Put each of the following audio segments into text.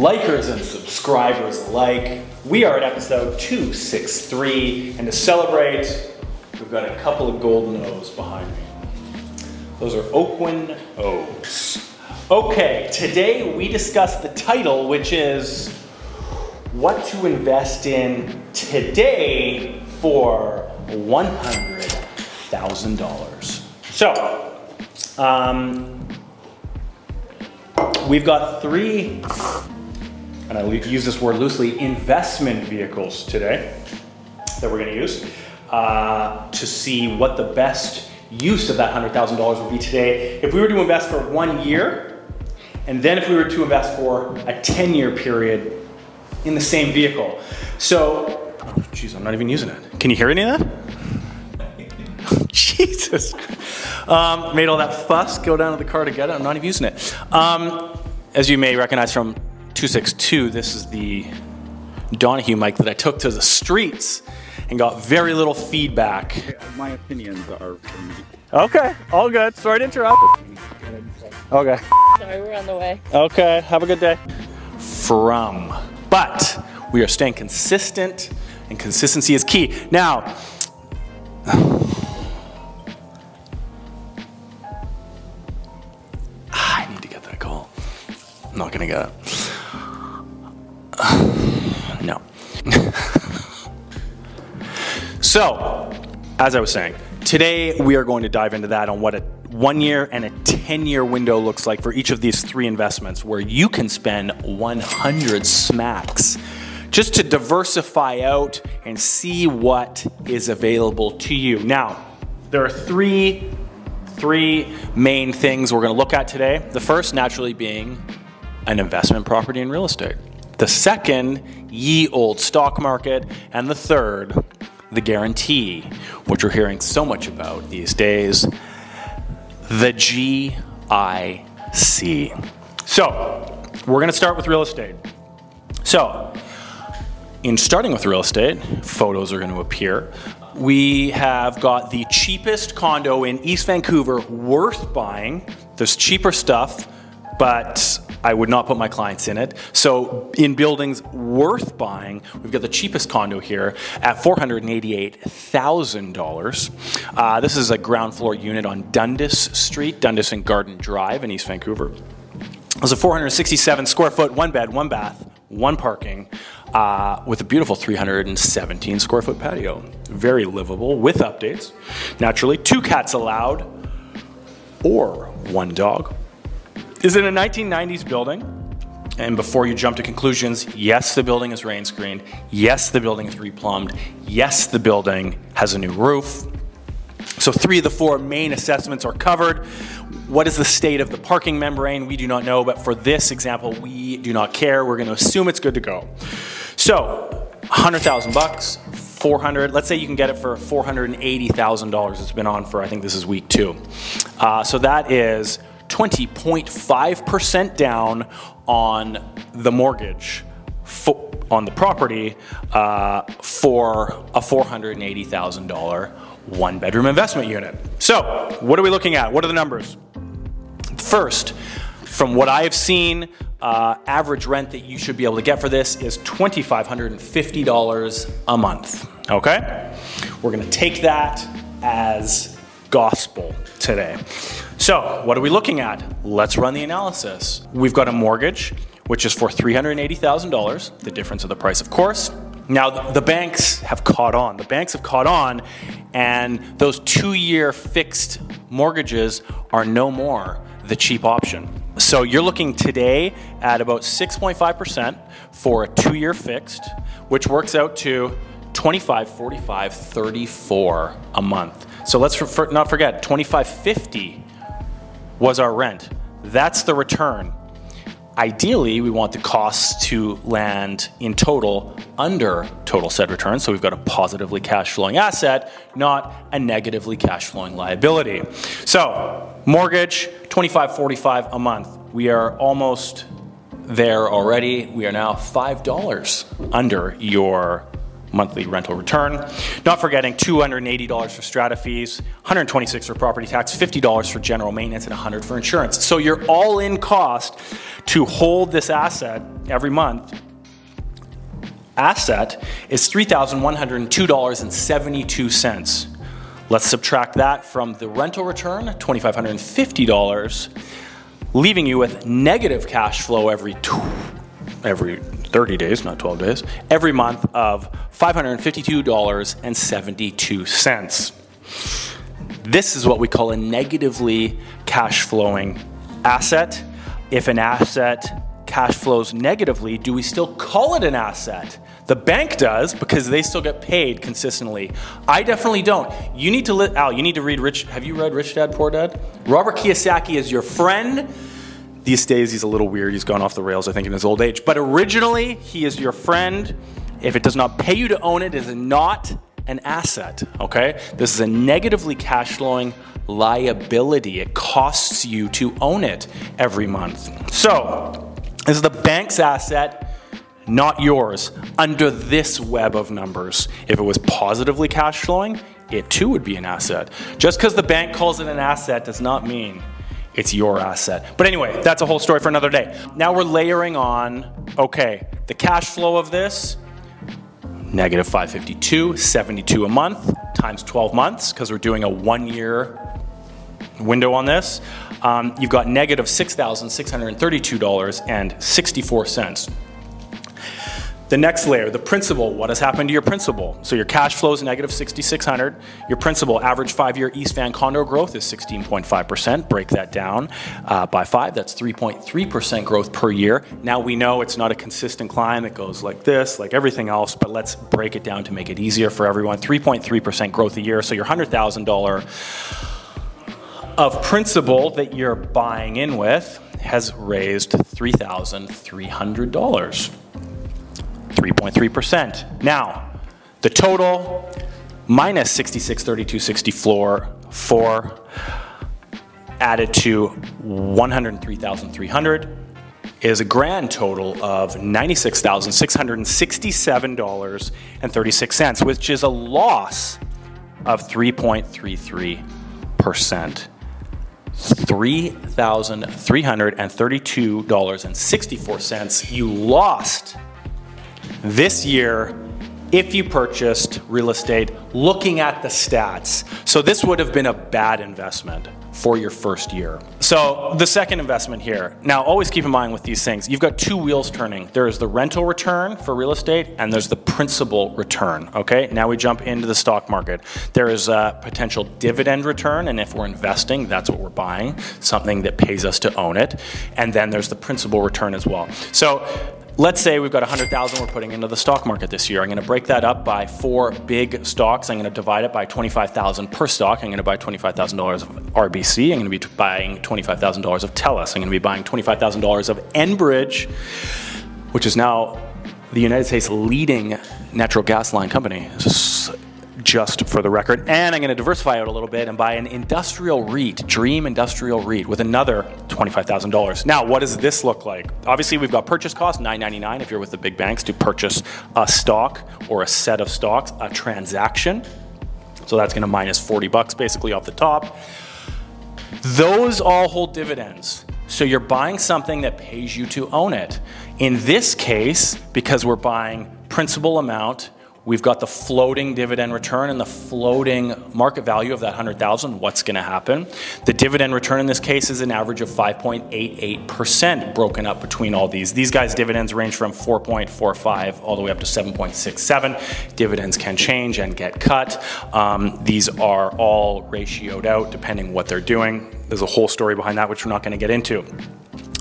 likers and subscribers alike, we are at episode 263, and to celebrate, we've got a couple of golden O's behind me. Those are Oakwin O's. Okay, today we discuss the title, which is What to Invest in Today for $100,000. So, um, we've got three, and I use this word loosely, investment vehicles today that we're going to use uh, to see what the best use of that $100,000 would be today. If we were to invest for one year, and then if we were to invest for a 10 year period in the same vehicle. So, oh, I'm not even using it. Can you hear any of that? Jesus. Um, made all that fuss, go down to the car to get it. I'm not even using it. Um, as you may recognize from 262, this is the Donahue mic that I took to the streets and got very little feedback. My opinions are. Okay, all good. Sorry to interrupt. Okay. Sorry, we're on the way. Okay, have a good day. From. But we are staying consistent, and consistency is key. Now, I need to get that call. I'm not going to get it. So, as I was saying, today we are going to dive into that on what a one year and a 10 year window looks like for each of these three investments where you can spend 100 smacks just to diversify out and see what is available to you. Now, there are three three main things we're going to look at today. The first naturally being an investment property in real estate. The second, ye old stock market, and the third, the guarantee, which we're hearing so much about these days the GIC. So, we're going to start with real estate. So, in starting with real estate, photos are going to appear. We have got the cheapest condo in East Vancouver worth buying. There's cheaper stuff, but I would not put my clients in it. So, in buildings worth buying, we've got the cheapest condo here at $488,000. Uh, this is a ground floor unit on Dundas Street, Dundas and Garden Drive in East Vancouver. It's a 467 square foot, one bed, one bath, one parking, uh, with a beautiful 317 square foot patio. Very livable with updates. Naturally, two cats allowed, or one dog, is it a 1990s building? And before you jump to conclusions, yes, the building is rain screened. Yes, the building is replumbed. Yes, the building has a new roof. So, three of the four main assessments are covered. What is the state of the parking membrane? We do not know, but for this example, we do not care. We're going to assume it's good to go. So, 100,000 bucks, 400. Let's say you can get it for 480,000 dollars. It's been on for I think this is week two. Uh, so that is 20.5% down on the mortgage on the property uh, for a $480,000 one bedroom investment unit. So, what are we looking at? What are the numbers? First, from what I have seen, uh, average rent that you should be able to get for this is $2,550 a month. Okay? We're to take that as gospel today. So, what are we looking at? Let's run the analysis. We've got a mortgage, which is for $380,000, the difference of the price, of course. Now, the banks have caught on. The banks have caught on, and those two year fixed mortgages are no more the cheap option. So, you're looking today at about 6.5% for a two year fixed, which works out to 25, 45, 34 a month. So let's for, not forget 2550 was our rent. That's the return. Ideally, we want the costs to land in total under total said return, so we've got a positively cash flowing asset, not a negatively cash flowing liability. So, mortgage 25.45 a month. We are almost there already. We are now $5 under your monthly rental return. Not forgetting $280 for strata fees, $126 for property tax, $50 for general maintenance, and $100 for insurance. So your all-in cost to hold this asset every month asset is $3,102.72. Let's subtract that from the rental return, $2,550, leaving you with negative cash flow every every 30 days, not 12 days, every month of $552.72. This is what we call a negatively cash flowing asset. If an asset cash flows negatively, do we still call it an asset? The bank does because they still get paid consistently. I definitely don't. You need to li- Al. You need to read Rich. Have you read Rich Dad Poor Dad? Robert Kiyosaki is your friend. These days he's a little weird. He's gone off the rails, I think, in his old age. But originally, he is your friend. If it does not pay you to own it, it is not an asset. Okay, this is a negatively cash flowing liability. It costs you to own it every month. So this is the bank's asset not yours, under this web of numbers. If it was positively cash flowing, it too would be an asset. Just because the bank calls it an asset does not mean it's your asset. But anyway, that's a whole story for another day. Now we're layering on, okay, the cash flow of this, negative 552, 72 a month, times 12 months, because we're doing a one year window on this. Um, you've got negative $6,632.64. The next layer, the principal, what has happened to your principal? So your cash flow is negative 6,600. Your principal average five-year East Van condo growth is 16.5%. Break that down uh, by five, that's 3.3% growth per year. Now we know it's not a consistent climb. It goes like this, like everything else, but let's break it down to make it easier for everyone. 3.3% growth a year. So your $100,000 of principal that you're buying in with has raised $3,300. 3.3%. Now, the total minus 66, 32, 64, 4 added to 103,300 is a grand total of $96,667.36, which is a loss of 3.33%. $3,332.64 you lost this year if you purchased real estate looking at the stats. So this would have been a bad investment for your first year. So the second investment here. Now always keep in mind with these things, you've got two wheels turning. There is the rental return for real estate and there's the principal return, okay? Now we jump into the stock market. There is a potential dividend return and if we're investing, that's what we're buying, something that pays us to own it. And then there's the principal return as well. So let's say we've got 100,000 we're putting into the stock market this year. I'm going to break that up by four big stocks. I'm going to divide it by 25,000 per stock. I'm going to buy $25,000 of RBC. I'm going to be buying $25,000 of TELUS. I'm going to be buying $25,000 of Enbridge, which is now the United States leading natural gas line company just for the record. And I'm going to diversify out a little bit and buy an industrial REIT, Dream Industrial REIT, with another $25,000. Now, what does this look like? Obviously, we've got purchase cost, $9.99 if you're with the big banks to purchase a stock or a set of stocks, a transaction. So that's going to minus 40 bucks basically off the top. Those all hold dividends. So you're buying something that pays you to own it. In this case, because we're buying principal amount We've got the floating dividend return and the floating market value of that 100,000. What's going to happen? The dividend return in this case is an average of 5.88% broken up between all these. These guys' dividends range from 4.45 all the way up to 7.67. Dividends can change and get cut. Um, these are all ratioed out depending what they're doing. There's a whole story behind that, which we're not going to get into.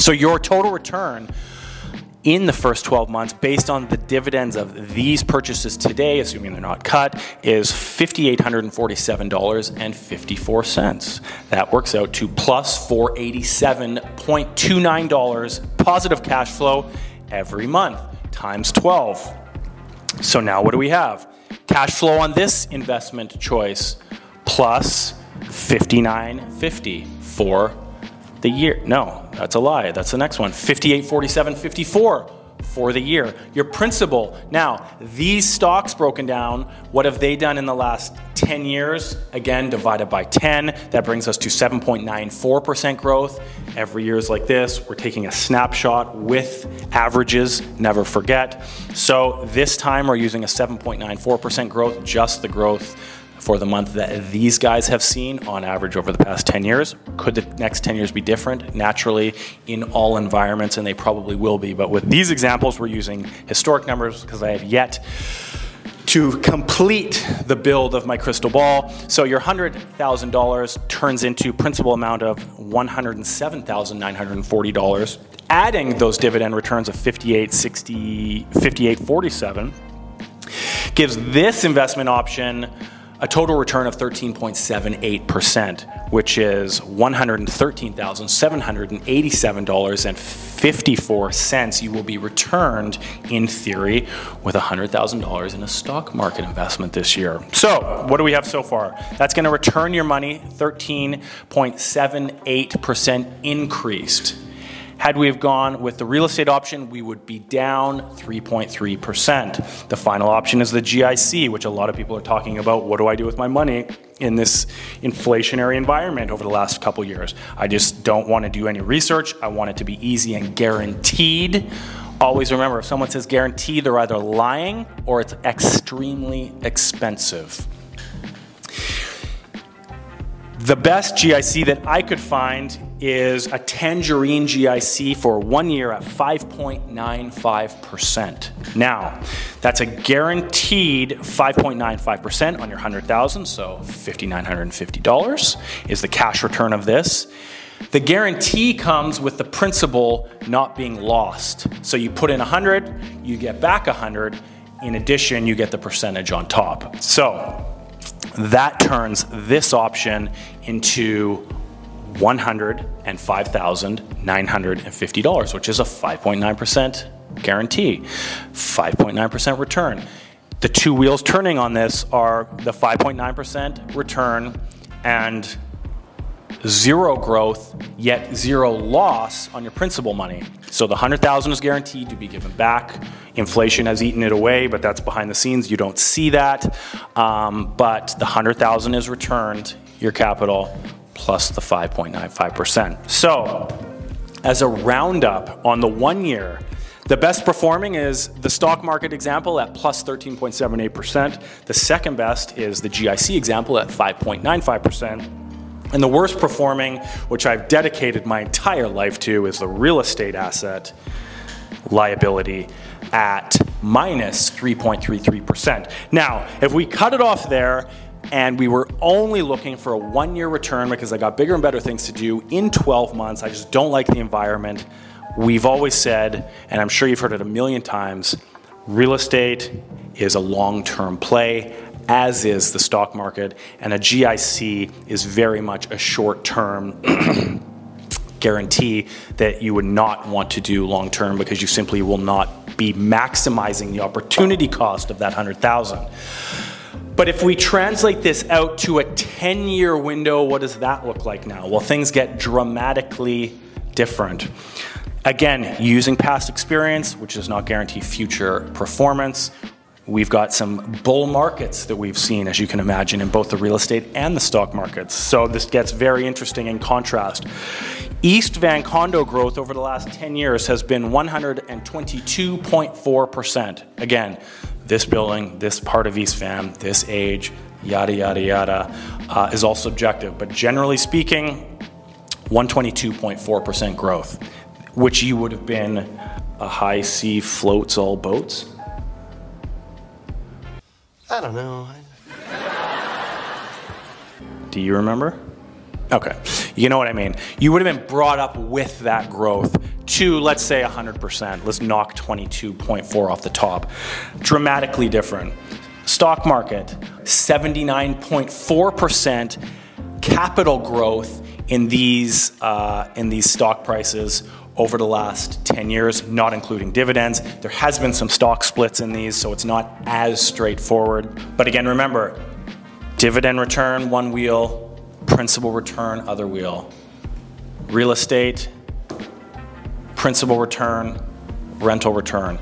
So your total return in the first 12 months based on the dividends of these purchases today, assuming they're not cut, is $5,847.54. That works out to plus $487.29 positive cash flow every month times 12. So now what do we have? Cash flow on this investment choice plus 59.50 for the year. No, that's a lie. That's the next one. 58, 47, 54 for the year. Your principal. Now, these stocks broken down, what have they done in the last 10 years? Again, divided by 10, that brings us to 7.94% growth. Every year is like this. We're taking a snapshot with averages, never forget. So this time we're using a 7.94% growth, just the growth for the month that these guys have seen on average over the past 10 years. Could the next 10 years be different? Naturally, in all environments, and they probably will be. But with these examples, we're using historic numbers because I have yet to complete the build of my crystal ball. So your $100,000 turns into principal amount of $107,940. Adding those dividend returns of 5860 5847 gives this investment option a total return of 13.78%, which is $113,787.54 you will be returned in theory with $100,000 in a stock market investment this year. So, what do we have so far? That's going to return your money 13.78% increased. Had we have gone with the real estate option, we would be down 3.3%. The final option is the GIC, which a lot of people are talking about. What do I do with my money in this inflationary environment over the last couple years? I just don't want to do any research. I want it to be easy and guaranteed. Always remember if someone says guaranteed, they're either lying or it's extremely expensive. The best GIC that I could find is a Tangerine GIC for one year at 5.95%. Now, that's a guaranteed 5.95% on your 100,000, so $5,950 is the cash return of this. The guarantee comes with the principal not being lost. So you put in 100, you get back 100. In addition, you get the percentage on top. So that turns this option into $105,950, which is a 5.9% guarantee, 5.9% return. The two wheels turning on this are the 5.9% return and zero growth, yet zero loss on your principal money. So the 100,000 is guaranteed to be given back. Inflation has eaten it away, but that's behind the scenes. You don't see that. Um, but the 100,000 is returned, your capital, plus the 5.95%. So as a roundup on the one year, the best performing is the stock market example at plus 13.78%. The second best is the GIC example at 5.95%. And the worst performing, which I've dedicated my entire life to, is the real estate asset liability at minus 3.33%. Now, if we cut it off there and we were only looking for a one year return because I got bigger and better things to do in 12 months, I just don't like the environment. We've always said, and I'm sure you've heard it a million times, real estate is a long term play as is the stock market, and a GIC is very much a short term guarantee that you would not want to do long term because you simply will not be maximizing the opportunity cost of that 100,000. But if we translate this out to a 10 year window, what does that look like now? Well, things get dramatically different. Again, using past experience, which does not guarantee future performance, We've got some bull markets that we've seen, as you can imagine, in both the real estate and the stock markets. So this gets very interesting in contrast. East Van condo growth over the last 10 years has been 122.4%. Again, this building, this part of East Van, this age, yada, yada, yada, uh, is all subjective. But generally speaking, 122.4% growth, which you would have been a high sea floats all boats I don't know. Do you remember? Okay. You know what I mean. You would have been brought up with that growth to, let's say, 100%. Let's knock 22.4 off the top. Dramatically different. Stock market, 79.4% capital growth in these, uh, in these stock prices over the last 10 years, not including dividends. There has been some stock splits in these, so it's not as straightforward. But again, remember, dividend return, one wheel, principal return, other wheel. Real estate, principal return, rental return.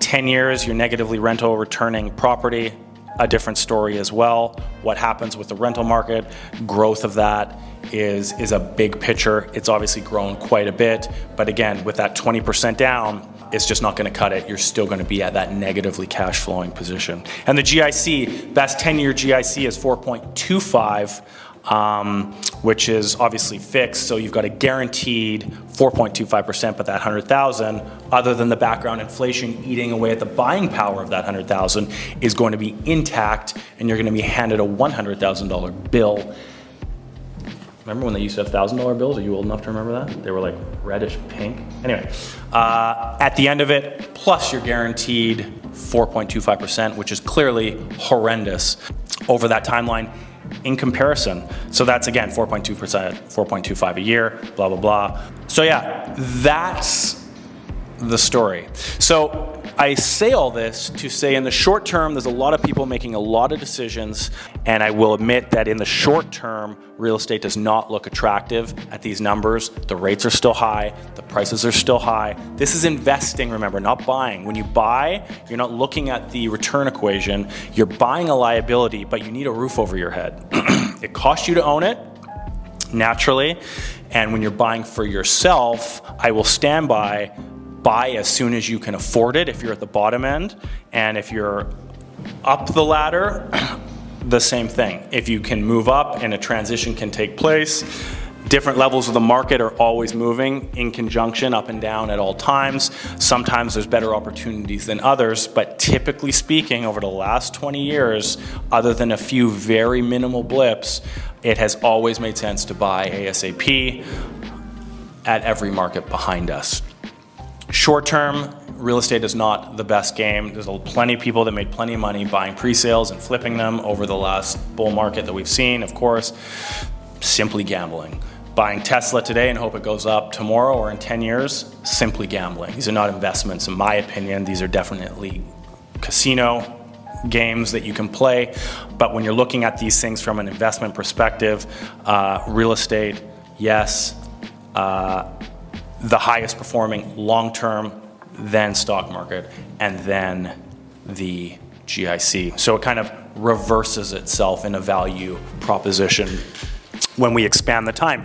10 years, you're negatively rental returning property, a different story as well. What happens with the rental market, growth of that is, is a big picture. It's obviously grown quite a bit, but again, with that 20% down, it's just not going to cut it. You're still going to be at that negatively cash flowing position. And the GIC, best 10 year GIC is 4.25 um, which is obviously fixed. So you've got a guaranteed 4.25%, but that 100,000, other than the background inflation eating away at the buying power of that 100,000, is going to be intact, and you're going to be handed a $100,000 bill. Remember when they used to have thousand dollar bills? Are you old enough to remember that? They were like reddish pink. Anyway, uh, at the end of it, plus you're guaranteed 4.25%, which is clearly horrendous over that timeline in comparison. So that's again 4.2%, 4.25 a year, blah, blah, blah. So yeah, that's the story. So I say all this to say in the short term, there's a lot of people making a lot of decisions, and I will admit that in the short term, real estate does not look attractive at these numbers. The rates are still high, the prices are still high. This is investing, remember, not buying. When you buy, you're not looking at the return equation, you're buying a liability, but you need a roof over your head. it costs you to own it, naturally. And when you're buying for yourself, I will stand by buy as soon as you can afford it if you're at the bottom end. And if you're up the ladder, the same thing. If you can move up and a transition can take place, different levels of the market are always moving in conjunction up and down at all times. Sometimes there's better opportunities than others, but typically speaking, over the last 20 years, other than a few very minimal blips, it has always made sense to buy ASAP at every market behind us. Short term, real estate is not the best game. There's plenty of people that made plenty of money buying pre sales and flipping them over the last bull market that we've seen, of course. Simply gambling. Buying Tesla today and hope it goes up tomorrow or in 10 years, simply gambling. These are not investments, in my opinion. These are definitely casino games that you can play. But when you're looking at these things from an investment perspective, uh, real estate, yes. Uh, the highest performing long term, then stock market, and then the GIC. So it kind of reverses itself in a value proposition when we expand the time.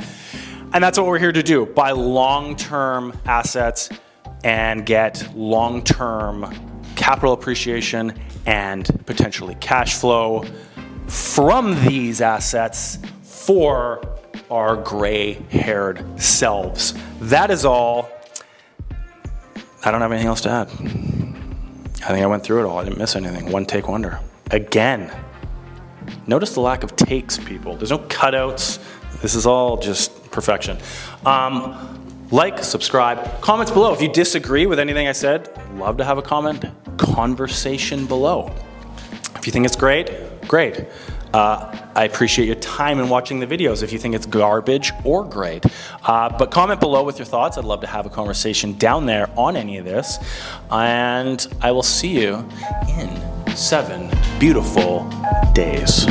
And that's what we're here to do buy long term assets and get long term capital appreciation and potentially cash flow from these assets for our gray haired selves. That is all. I don't have anything else to add. I think I went through it all. I didn't miss anything. One take wonder. Again, notice the lack of takes, people. There's no cutouts. This is all just perfection. Um, like, subscribe, comments below. If you disagree with anything I said, love to have a comment, conversation below. If you think it's great, great. Uh, I appreciate your time in watching the videos if you think it's garbage or great. Uh, but comment below with your thoughts. I'd love to have a conversation down there on any of this. And I will see you in seven beautiful days.